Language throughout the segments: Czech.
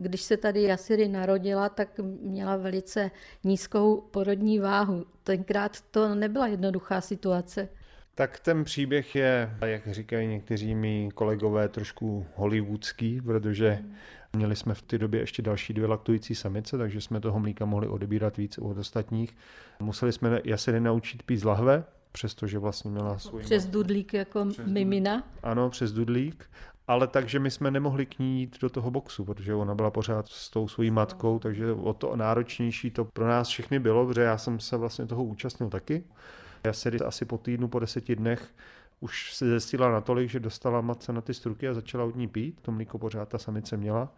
když se tady Jasiry narodila, tak měla velice nízkou porodní váhu. Tenkrát to nebyla jednoduchá situace. Tak ten příběh je, jak říkají někteří mý kolegové, trošku hollywoodský, protože měli jsme v té době ještě další dvě laktující samice, takže jsme toho mlíka mohli odebírat víc od ostatních. Museli jsme Jasiry naučit pít z lahve, přestože vlastně měla svůj... Přes dudlík jako přes mimina? Ano, přes dudlík. Ale takže my jsme nemohli k ní jít do toho boxu, protože ona byla pořád s tou svojí matkou, takže o to náročnější to pro nás všechny bylo, protože já jsem se vlastně toho účastnil taky. Já se asi po týdnu, po deseti dnech už se zestila natolik, že dostala matce na ty struky a začala od ní pít. To mlíko pořád ta samice měla.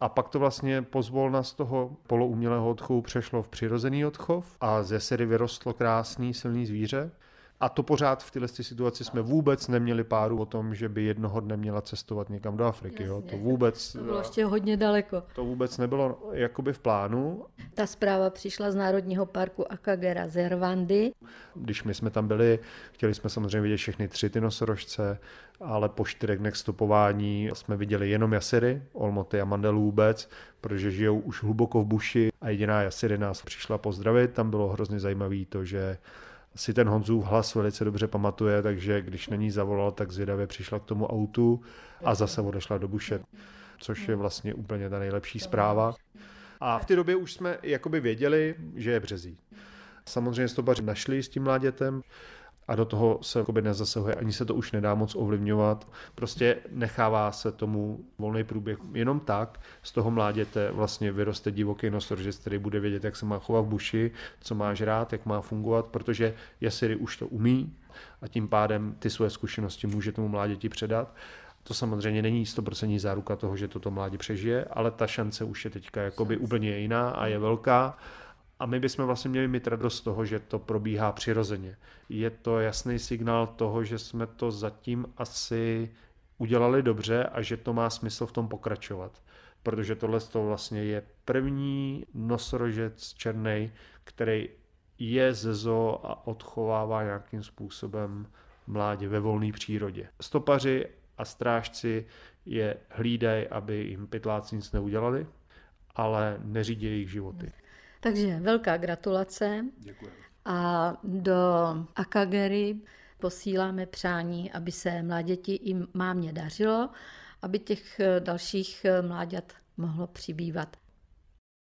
A pak to vlastně pozvolna z toho poloumělého odchovu přešlo v přirozený odchov a ze sery vyrostlo krásný silný zvíře. A to pořád v této situaci jsme vůbec neměli páru o tom, že by jednoho dne měla cestovat někam do Afriky. Jo. To vůbec... To bylo ještě hodně daleko. To vůbec nebylo jakoby v plánu. Ta zpráva přišla z Národního parku Akagera z Rwandy. Když my jsme tam byli, chtěli jsme samozřejmě vidět všechny tři ty nosorožce, ale po čtyřech dnech stopování jsme viděli jenom jasiry, olmoty a mandelu vůbec, protože žijou už hluboko v buši a jediná jasiry nás přišla pozdravit. Tam bylo hrozně zajímavé to, že si ten Honzův hlas velice dobře pamatuje, takže když na ní zavolal, tak zvědavě přišla k tomu autu a zase odešla do buše, což je vlastně úplně ta nejlepší zpráva. A v té době už jsme jakoby věděli, že je březí. Samozřejmě stopaři našli s tím mládětem, a do toho se jakoby nezasahuje, ani se to už nedá moc ovlivňovat. Prostě nechává se tomu volný průběh jenom tak, z toho mláděte vlastně vyroste divoký nosorožec, který bude vědět, jak se má chovat v buši, co má žrát, jak má fungovat, protože jasiry už to umí a tím pádem ty své zkušenosti může tomu mláděti předat. To samozřejmě není 100% záruka toho, že toto mládě přežije, ale ta šance už je teďka jakoby úplně jiná a je velká a my bychom vlastně měli mít radost z toho, že to probíhá přirozeně. Je to jasný signál toho, že jsme to zatím asi udělali dobře a že to má smysl v tom pokračovat. Protože tohle to vlastně je první nosorožec černý, který je ze zoo a odchovává nějakým způsobem mládě ve volné přírodě. Stopaři a strážci je hlídají, aby jim pytláci nic neudělali, ale neřídí jejich životy. Takže velká gratulace. Děkuji. A do Akagery posíláme přání, aby se mláděti i mámě dařilo, aby těch dalších mláďat mohlo přibývat.